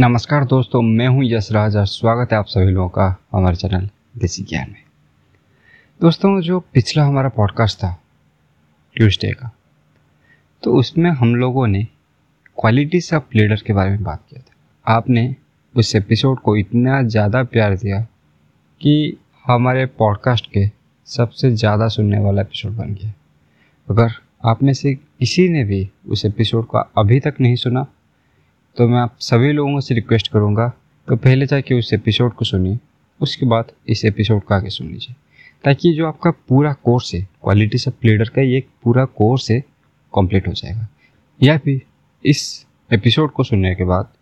नमस्कार दोस्तों, मैं हूँ यश राज और स्वागत है आप सभी लोगों का हमारे चैनल देसी ज्ञान में। दोस्तों, जो पिछला हमारा पॉडकास्ट था ट्यूसडे का तो उसमें हम लोगों ने क्वालिटीज ऑफ़ लीडर के बारे में बात किया था। आपने उस एपिसोड को इतना ज़्यादा प्यार दिया कि हमारे पॉडकास्ट के सबसे ज़्यादा सुनने वाला एपिसोड बन गया। अगर आप में से किसी ने भी उस एपिसोड को अभी तक नहीं सुना तो मैं आप सभी लोगों से रिक्वेस्ट करूँगा तो पहले जाके उस एपिसोड को सुनिए, उसके बाद इस एपिसोड को आगे सुन लीजिए, ताकि जो आपका पूरा कोर्स है क्वालिटी ऑफ़ लीडर का ये पूरा कोर्स है कंप्लीट हो जाएगा। या फिर इस एपिसोड को सुनने के बाद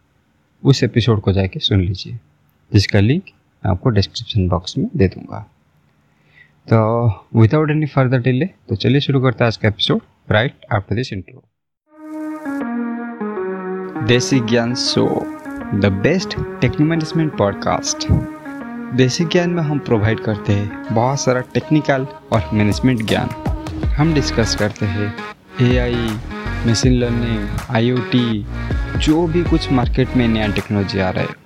उस एपिसोड को जाके सुन लीजिए, जिसका लिंक मैं आपको डिस्क्रिप्शन बॉक्स में दे दूँगा। तो विदाउट एनी फर्दर डिले तो चलिए शुरू करते हैं आज का episode right after this intro Desi Gyan show, the best technique management podcast. Desi Gyan में हम प्रोवाइड करते हैं बहुत सारा टेक्निकल और मैनेजमेंट ज्ञान। हम डिस्कस करते हैं एआई मशीन लर्निंग आईओटी जो भी कुछ मार्केट में नया टेक्नोलॉजी आ रहा है।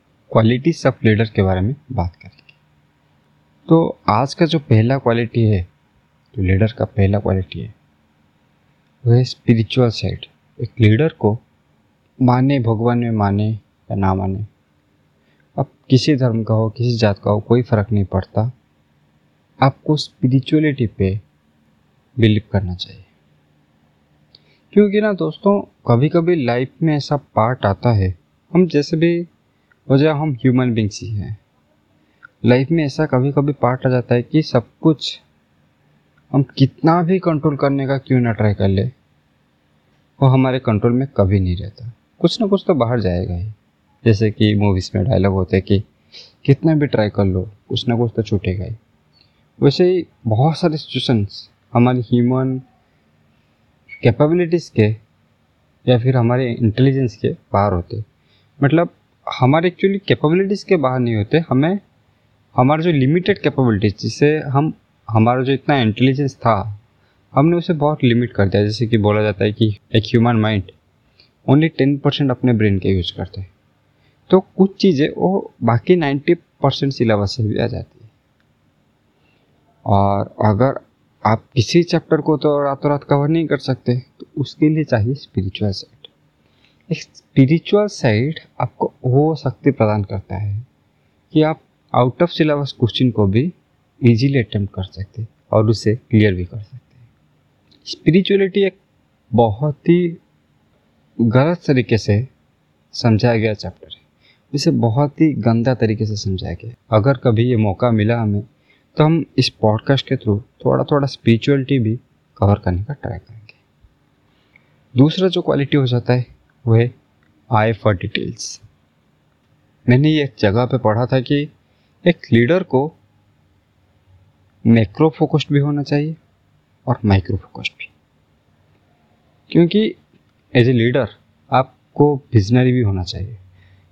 क्वालिटीज ऑफ़ लीडर के बारे में बात करेंगे तो आज का जो पहला क्वालिटी है, जो लीडर का पहला क्वालिटी है वह है स्पिरिचुअल साइड एक लीडर को माने, भगवान में माने या ना माने, अब किसी धर्म का हो, किसी जात का हो, कोई फ़र्क नहीं पड़ता। आपको स्पिरिचुअलिटी पे बिलीव करना चाहिए। क्योंकि ना दोस्तों कभी कभी लाइफ में ऐसा पार्ट आता है, हम जैसे भी वजह हम ह्यूमन बींग्स ही हैं। लाइफ में ऐसा कभी कभी पार्ट आ जाता है कि सब कुछ हम कितना भी कंट्रोल करने का क्यों ना ट्राई कर ले, वो हमारे कंट्रोल में कभी नहीं रहता। कुछ ना कुछ तो बाहर जाएगा ही। जैसे कि मूवीज़ में डायलॉग होते हैं कि कितना भी ट्राई कर लो, कुछ ना कुछ तो छूटेगा ही। वैसे ही बहुत सारे सिचुएशंस हमारी ह्यूमन कैपेबिलिटीज़ के या फिर हमारे इंटेलिजेंस के बाहर होते मतलब हमारे एक्चुअली कैपेबिलिटीज़ के बाहर नहीं होते, हमें, हमारा जो लिमिटेड कैपेबिलिटीज जिससे हम, हमारा जो इतना इंटेलिजेंस था, हमने उसे बहुत लिमिट कर दिया। जैसे कि बोला जाता है कि एक human mind only ten percent अपने ब्रेन के यूज़ करते हैं। तो कुछ चीज़ें, वो बाकी नाइन्टी परसेंट सिलेबस से भी आ जाती है। और अगर आप किसी चैप्टर को तो रातों रात कवर नहीं कर सकते तो उसके लिए चाहिए स्पिरिचुअल साइड एक स्पिरिचुअल साइड आपको वो शक्ति प्रदान करता है कि आप आउट ऑफ़ सिलेबस क्वेश्चन को भी इजीली अटेम्प्ट कर सकते और उसे क्लियर भी कर सकते हैं। स्पिरिचुअलिटी एक बहुत ही गलत तरीके से समझाया गया चैप्टर है। इसे बहुत ही गंदा तरीके से समझाया गया अगर कभी ये मौका मिला हमें तो हम इस पॉडकास्ट के थ्रू थोड़ा थोड़ा स्पिरिचुअलिटी भी कवर करने का ट्राई करेंगे। दूसरा जो क्वालिटी हो जाता है वो है आई फॉर डिटेल्स। मैंने ये एक जगह पे पढ़ा था कि एक लीडर को मैक्रो फोकस्ड भी होना चाहिए और माइक्रो फोकस्ड भी। क्योंकि एज ए लीडर आपको विजनरी भी होना चाहिए।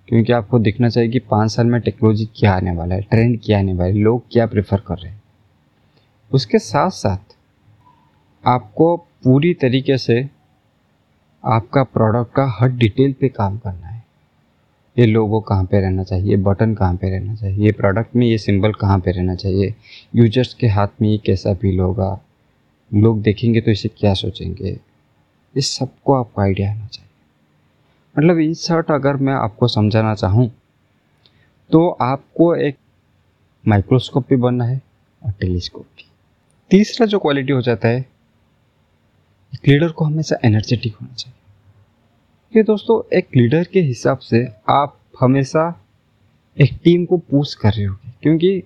क्योंकि आपको दिखना चाहिए कि पाँच साल में टेक्नोलॉजी क्या आने वाला है ट्रेंड क्या आने वाला है, लोग क्या प्रेफर कर रहे हैं। उसके साथ साथ आपको पूरी तरीके से आपका प्रोडक्ट का हर डिटेल पे काम करना है। ये लोगो कहाँ पे रहना चाहिए? बटन कहाँ पे रहना चाहिए? ये प्रोडक्ट में ये सिंबल कहाँ पे रहना चाहिए? यूज़र्स के हाथ में ये कैसा फील होगा? लोग देखेंगे तो इसे क्या सोचेंगे? इस सबको आपको आइडिया आना चाहिए। मतलब इन शर्ट अगर मैं आपको समझाना चाहूँ तो आपको एक माइक्रोस्कोप भी बनना है और टेलीस्कोप भी। तीसरा जो क्वालिटी हो जाता है एक लीडर को हमेशा एनर्जेटिक होना चाहिए। क्योंकि दोस्तों, एक लीडर के हिसाब से आप हमेशा एक टीम को पूछ कर रहे होगे, क्योंकि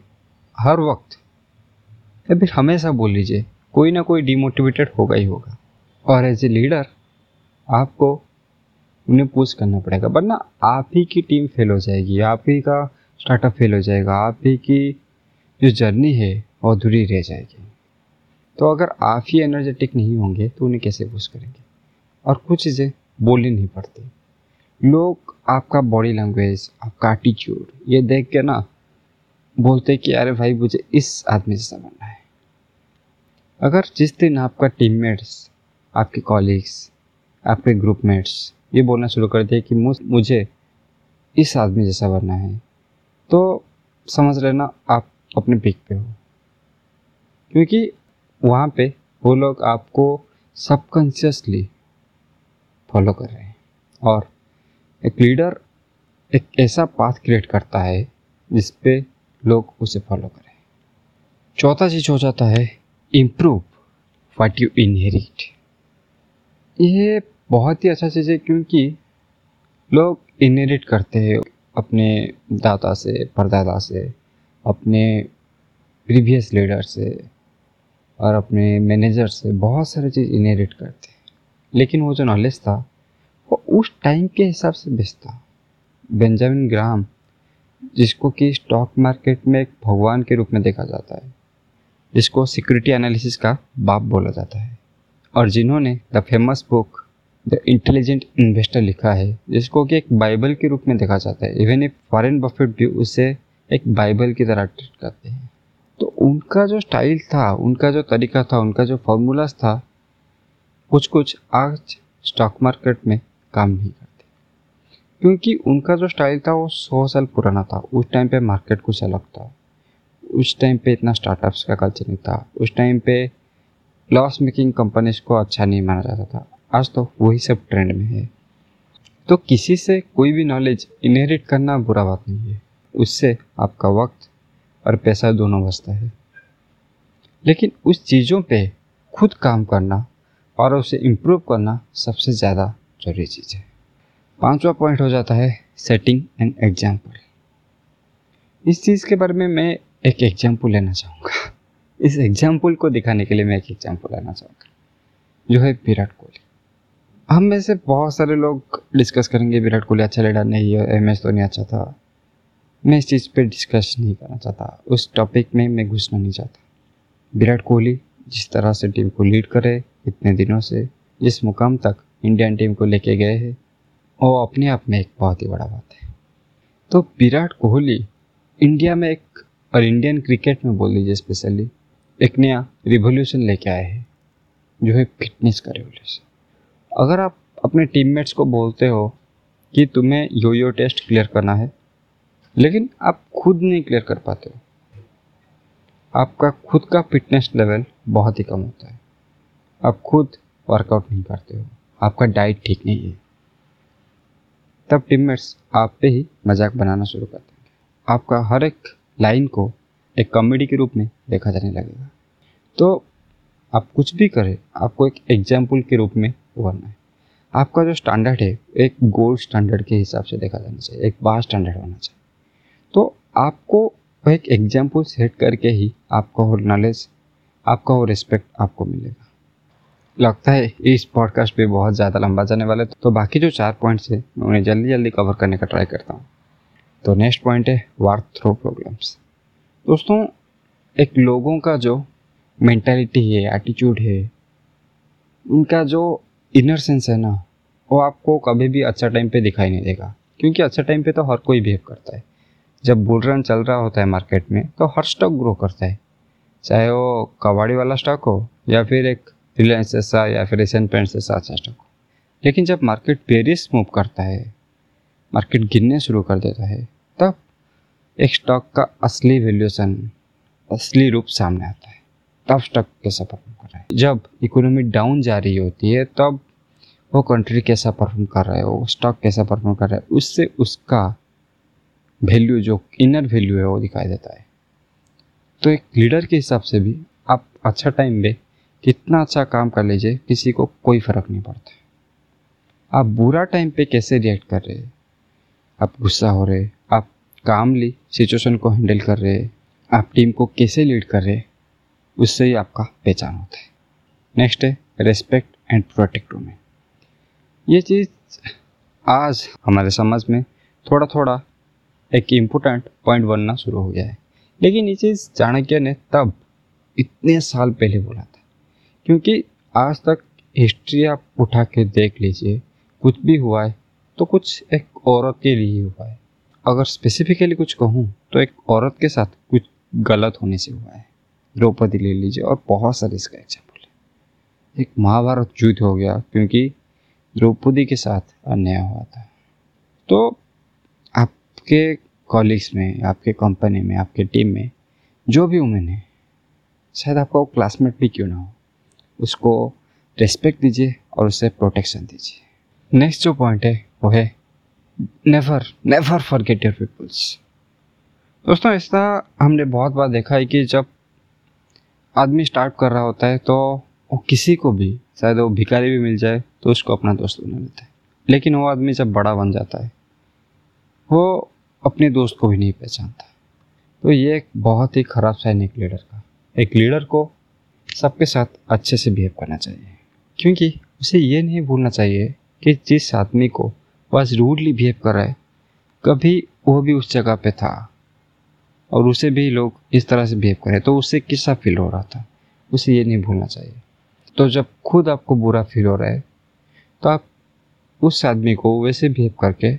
हर वक्त या फिर हमेशा बोल लीजिए, कोई ना कोई डिमोटिवेटेड होगा ही होगा। और एज ए लीडर आपको उन्हें पूछ करना पड़ेगा। वरना आप ही की टीम फेल हो जाएगी, आप ही का स्टार्टअप फेल हो जाएगा, आप ही की जो जर्नी है, वो अधूरी रह जाएगी। तो अगर आप ही एनर्जेटिक नहीं होंगे तो उन्हें कैसे पुश करेंगे? और कुछ चीज़ें बोलनी नहीं पड़ती। लोग आपका बॉडी लैंग्वेज आपका एटीट्यूड ये देख के ना बोलते कि अरे भाई, मुझे इस आदमी से बनना है। अगर जिस दिन आपका टीममेट्स आपके कॉलीग्स आपके ग्रुपमेट्स ये बोलना शुरू कर दिया कि मुझे इस आदमी जैसा बनना है तो समझ लेना आप अपने पिक पे हो। क्योंकि वहाँ पे वो लोग आपको सबकॉन्शियसली फॉलो कर रहे हैं। और एक लीडर एक ऐसा पाथ क्रिएट करता है जिस पे लोग उसे फॉलो करें चौथा चीज़ हो जाता है इम्प्रूव वाट यू इनहेरिट ये बहुत ही अच्छा चीज़ है क्योंकि लोग इनहेरिट करते हैं अपने दादा से, परदादा से, अपने प्रीवियस लीडर से। और अपने मैनेजर से बहुत सारे चीज़ इनहेरिट करते लेकिन वो जो नॉलेज था, वो उस टाइम के हिसाब से बेचता बेंजामिन ग्राम जिसको कि स्टॉक मार्केट में एक भगवान के रूप में देखा जाता है, जिसको सिक्योरिटी एनालिसिस का बाप बोला जाता है, और जिन्होंने the famous book the intelligent investor लिखा है, जिसको कि एक बाइबल के रूप में देखा जाता है। इवन एक फॉरेन बफेट भी उसे एक बाइबल की तरह ट्रीट करते हैं। उनका जो स्टाइल था, उनका जो तरीका था, उनका जो फॉर्मूलाज था कुछ कुछ आज स्टॉक मार्केट में काम नहीं करते। क्योंकि उनका जो स्टाइल था, वो सौ साल पुराना था। उस टाइम पे मार्केट कुछ अलग था। उस टाइम पे इतना स्टार्टअप्स का कल्चर नहीं था। उस टाइम पे लॉस मेकिंग कंपनीज़ को अच्छा नहीं माना जाता था। आज तो वही सब ट्रेंड में है। तो किसी से कोई भी नॉलेज इनहेरिट करना बुरा बात नहीं है। उससे आपका वक्त और पैसा दोनों बचता है। लेकिन उस चीज़ों पे खुद काम करना और उसे इम्प्रूव करना सबसे ज़्यादा ज़रूरी चीज़ है। पांचवा पॉइंट हो जाता है सेटिंग एंड एग्ज़ाम्पल इस चीज़ के बारे में मैं एक एग्ज़ाम्पल लेना चाहूँगा। इस एग्ज़ाम्पल को दिखाने के लिए मैं एक एग्ज़ाम्पल लेना चाहूँगा, जो है विराट कोहली। हम में से बहुत सारे लोग डिस्कस करेंगे विराट कोहली अच्छा लीडर नहीं है एम एस धोनी अच्छा था। मैं इस चीज़ पे डिस्कस नहीं करना चाहता। उस टॉपिक में मैं घुसना नहीं चाहता। विराट कोहली जिस तरह से टीम को लीड करे इतने दिनों से, जिस मुकाम तक इंडियन टीम को लेके गए हैं, वो अपने आप में एक बहुत ही बड़ा बात है। तो विराट कोहली इंडिया में एक और इंडियन क्रिकेट में बोल लीजिए स्पेशली एक नया रिवोल्यूशन लेके आए हैं, जो है फिटनेस का रिवोल्यूशन अगर आप अपने टीममेट्स को बोलते हो कि तुम्हें यो यो टेस्ट क्लियर करना है लेकिन आप खुद नहीं क्लियर कर पाते हो। आपका खुद का फिटनेस लेवल बहुत ही कम होता है। आप खुद वर्कआउट नहीं करते हो। आपका डाइट ठीक नहीं है। तब टीममेट्स आप पे ही मज़ाक बनाना शुरू कर देंगे। आपका हर एक लाइन को एक कॉमेडी के रूप में देखा जाने लगेगा। तो आप कुछ भी करें, आपको एक एग्ज़ाम्पल के रूप में उभरना है। आपका जो स्टैंडर्ड है, एक गोल्ड स्टैंडर्ड के हिसाब से देखा जाना चाहिए, एक बार स्टैंडर्ड होना चाहिए। तो आपको एक एग्ज़ाम्पल सेट करके ही आपका और नॉलेज आपका और रिस्पेक्ट आपको मिलेगा। लगता है इस पॉडकास्ट पे बहुत ज़्यादा लंबा जाने वाला है तो बाकी जो चार पॉइंट्स है, मैं उन्हें जल्दी जल्दी कवर करने का ट्राई करता हूँ। तो नेक्स्ट पॉइंट है वार थ्रो प्रॉब्लम्स दोस्तों, एक लोगों का जो मेंटालिटी है एटीट्यूड है, उनका जो इनर सेंस है ना, वो आपको कभी भी अच्छा टाइम पे दिखाई नहीं देगा, क्योंकि अच्छा टाइम पे तो हर कोई बिहेव करता है। जब बुल रन चल रहा होता है मार्केट में तो हर स्टॉक ग्रो करता है। चाहे वो कबाड़ी वाला स्टॉक हो, या फिर एक रिलायंस जैसा, या फिर एशियन पेंट जैसा अच्छा स्टॉक हो। लेकिन जब मार्केट पेरिस मूव करता है मार्केट गिरने शुरू कर देता है, तब एक स्टॉक का असली वैल्यूशन असली रूप सामने आता है। तब स्टॉक कैसा परफॉर्म कर रहा है। जब इकोनॉमी डाउन जा रही होती है, तब वो कंट्री कैसा परफॉर्म कर रहा है, वो स्टॉक कैसा परफॉर्म कर रहा है, उससे उसका वैल्यू जो इनर वैल्यू है वो दिखाई देता है। तो एक लीडर के हिसाब से भी आप अच्छा टाइम में कितना अच्छा काम कर लीजिए, किसी को कोई फ़र्क नहीं पड़ता। आप बुरा टाइम पे कैसे रिएक्ट कर रहे हैं? आप गुस्सा हो रहे आप कामली सिचुएशन को हैंडल कर रहे आप टीम को कैसे लीड कर रहे उससे ही आपका पहचान होता है। नेक्स्ट है रेस्पेक्ट एंड प्रोटेक्ट में ये चीज़ आज हमारे समाज में थोड़ा थोड़ा एक इम्पोर्टेंट पॉइंट बनना शुरू हो गया है। लेकिन ये चीज़ चाणक्य ने तब इतने साल पहले बोला था, क्योंकि आज तक हिस्ट्री आप उठा के देख लीजिए, कुछ भी हुआ है तो कुछ एक औरत के लिए हुआ है। अगर स्पेसिफिकली कुछ कहूँ तो एक औरत के साथ कुछ गलत होने से हुआ है। द्रौपदी ले लीजिए और बहुत सारे इसका एग्ज़ाम्पल है। एक महाभारत युद्ध हो गया, क्योंकि द्रौपदी के साथ अन्याय हुआ था। तो आपके कॉलेज में, आपके कंपनी में, आपके टीम में, जो भी वुमेन है, शायद आपका वो क्लासमेट भी क्यों ना हो, उसको रेस्पेक्ट दीजिए और उसे प्रोटेक्शन दीजिए। नेक्स्ट जो पॉइंट है, वो है never never forget your peoples दोस्तों, ऐसा हमने बहुत बार देखा है कि जब आदमी स्टार्ट कर रहा होता है तो वो किसी को भी, शायद वो भिखारी भी मिल जाए तो उसको अपना दोस्त बना लेता है। लेकिन वो आदमी जब बड़ा बन जाता है, वो अपने दोस्त को भी नहीं पहचानता। तो ये एक बहुत ही ख़राब साइन एक लीडर का। एक लीडर को सबके साथ अच्छे से बिहेव करना चाहिए। क्योंकि उसे ये नहीं भूलना चाहिए कि जिस आदमी को बस रूडली बिहेव कर रहा है, कभी वो भी उस जगह पे था और उसे भी लोग इस तरह से बिहेव करें तो उससे किस्सा फील हो रहा था। उसे ये नहीं भूलना चाहिए। तो जब खुद आपको बुरा फील हो रहा है तो आप उस आदमी को वैसे बिहेव करके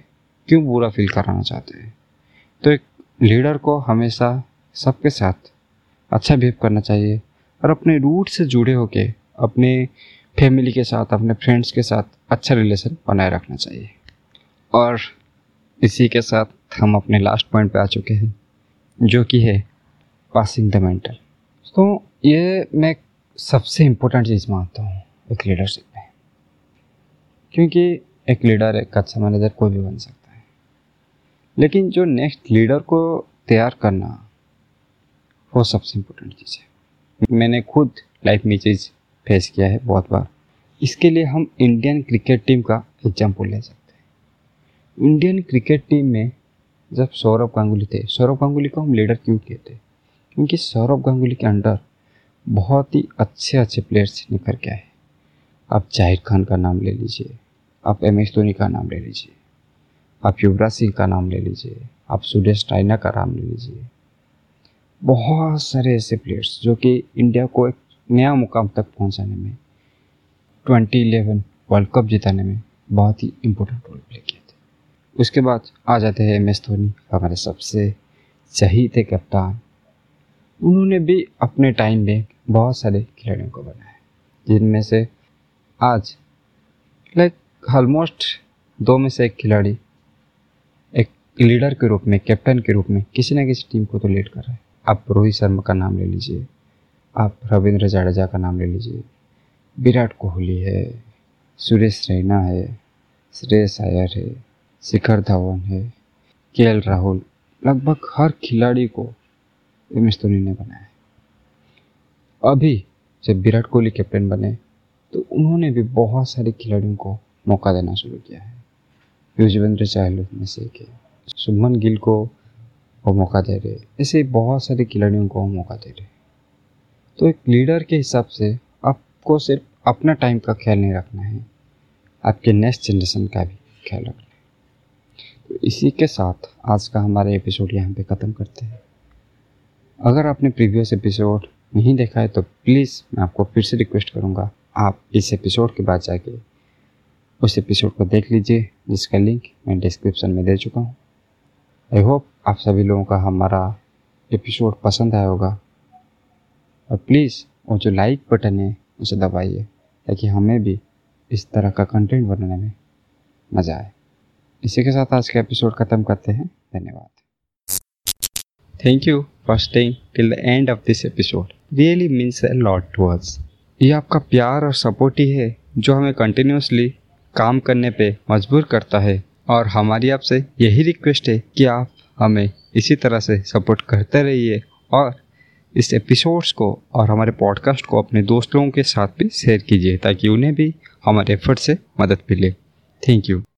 क्यों बुरा फील कराना चाहते हैं? तो एक लीडर को हमेशा सबके साथ अच्छा बिहेव करना चाहिए और अपने रूट से जुड़े होके, अपने फैमिली के साथ, अपने फ्रेंड्स के साथ अच्छा रिलेशन बनाए रखना चाहिए। और इसी के साथ हम अपने लास्ट पॉइंट पे आ चुके हैं, जो कि है पासिंग द मेंटल तो ये मैं सबसे इम्पोर्टेंट चीज़ मानता हूँ एक लीडरशिप में। क्योंकि एक लीडर एक अच्छा मैनेजर कोई भी बन सकता है। लेकिन जो नेक्स्ट लीडर को तैयार करना, वो सबसे इम्पोर्टेंट चीज़ है। मैंने खुद लाइफ में चीज़ फेस किया है बहुत बार। इसके लिए हम इंडियन क्रिकेट टीम का एग्ज़ाम्पल ले सकते हैं। इंडियन क्रिकेट टीम में जब सौरभ गांगुली थे, सौरभ गांगुली को हम लीडर क्यों कहते क्योंकि सौरभ गांगुली के अंडर बहुत ही अच्छे अच्छे प्लेयर्स निकल के आए। आप ज़ाहिर खान का नाम ले लीजिए, आप एम एस धोनी का नाम ले लीजिए। आप युवराज सिंह का नाम ले लीजिए, आप सुरेश रायना का नाम ले लीजिए। बहुत सारे ऐसे प्लेयर्स जो कि इंडिया को एक नया मुकाम तक पहुँचाने में 2011 वर्ल्ड कप जिताने में बहुत ही इम्पोर्टेंट रोल प्ले किए थे। उसके बाद आ जाते हैं एम एस धोनी हमारे सबसे सही थे कप्तान। उन्होंने भी अपने टाइम में बहुत सारे खिलाड़ियों को बनाया। जिनमें से आज लाइक ऑलमोस्ट दो में से एक खिलाड़ी लीडर के रूप में, कैप्टन के रूप में किसी न किसी टीम को तो लीड कर रहा है। आप रोहित शर्मा का नाम ले लीजिए। आप रविंद्र जाडेजा का नाम ले लीजिए। विराट कोहली है, सुरेश रैना है, श्रेयस अय्यर है, शिखर धवन है, के राहुल। लगभग हर खिलाड़ी को एम एस धोनी ने बनाया है। अभी जब विराट कोहली कैप्टन बने तो उन्होंने भी बहुत सारे खिलाड़ियों को मौका देना शुरू किया है। युजवेंद्र चहल में से एक है शुभमन गिल को वो मौका दे रहे। ऐसे बहुत सारे खिलाड़ियों को मौका दे रहे। तो एक लीडर के हिसाब से आपको सिर्फ़ अपना टाइम का ख्याल नहीं रखना है, आपके नेक्स्ट जनरेशन का भी ख्याल रखना है। तो इसी के साथ आज का हमारा एपिसोड यहाँ पे ख़त्म करते हैं। अगर आपने प्रीवियस एपिसोड नहीं देखा है तो प्लीज़ मैं आपको फिर से रिक्वेस्ट करूँगा, आप इस एपिसोड के बाद जाके उस एपिसोड को देख लीजिए, जिसका लिंक मैं डिस्क्रिप्शन में दे चुका हूँ। आई होप आप सभी लोगों का हमारा एपिसोड पसंद आया होगा। और प्लीज़ वो जो लाइक बटन है, उसे दबाइए, ताकि हमें भी इस तरह का कंटेंट बनाने में मज़ा आए। इसी के साथ आज का एपिसोड ख़त्म करते हैं। धन्यवाद। Thank you for staying till the end of this episode really means a lot to us ये आपका प्यार और सपोर्ट ही है, जो हमें कंटिन्यूसली काम करने पे मजबूर करता है। और हमारी आपसे यही रिक्वेस्ट है कि आप हमें इसी तरह से सपोर्ट करते रहिए और इस एपिसोड्स को और हमारे पॉडकास्ट को अपने दोस्त लोगों के साथ भी शेयर कीजिए ताकि उन्हें भी हमारे एफर्ट से मदद मिले। Thank you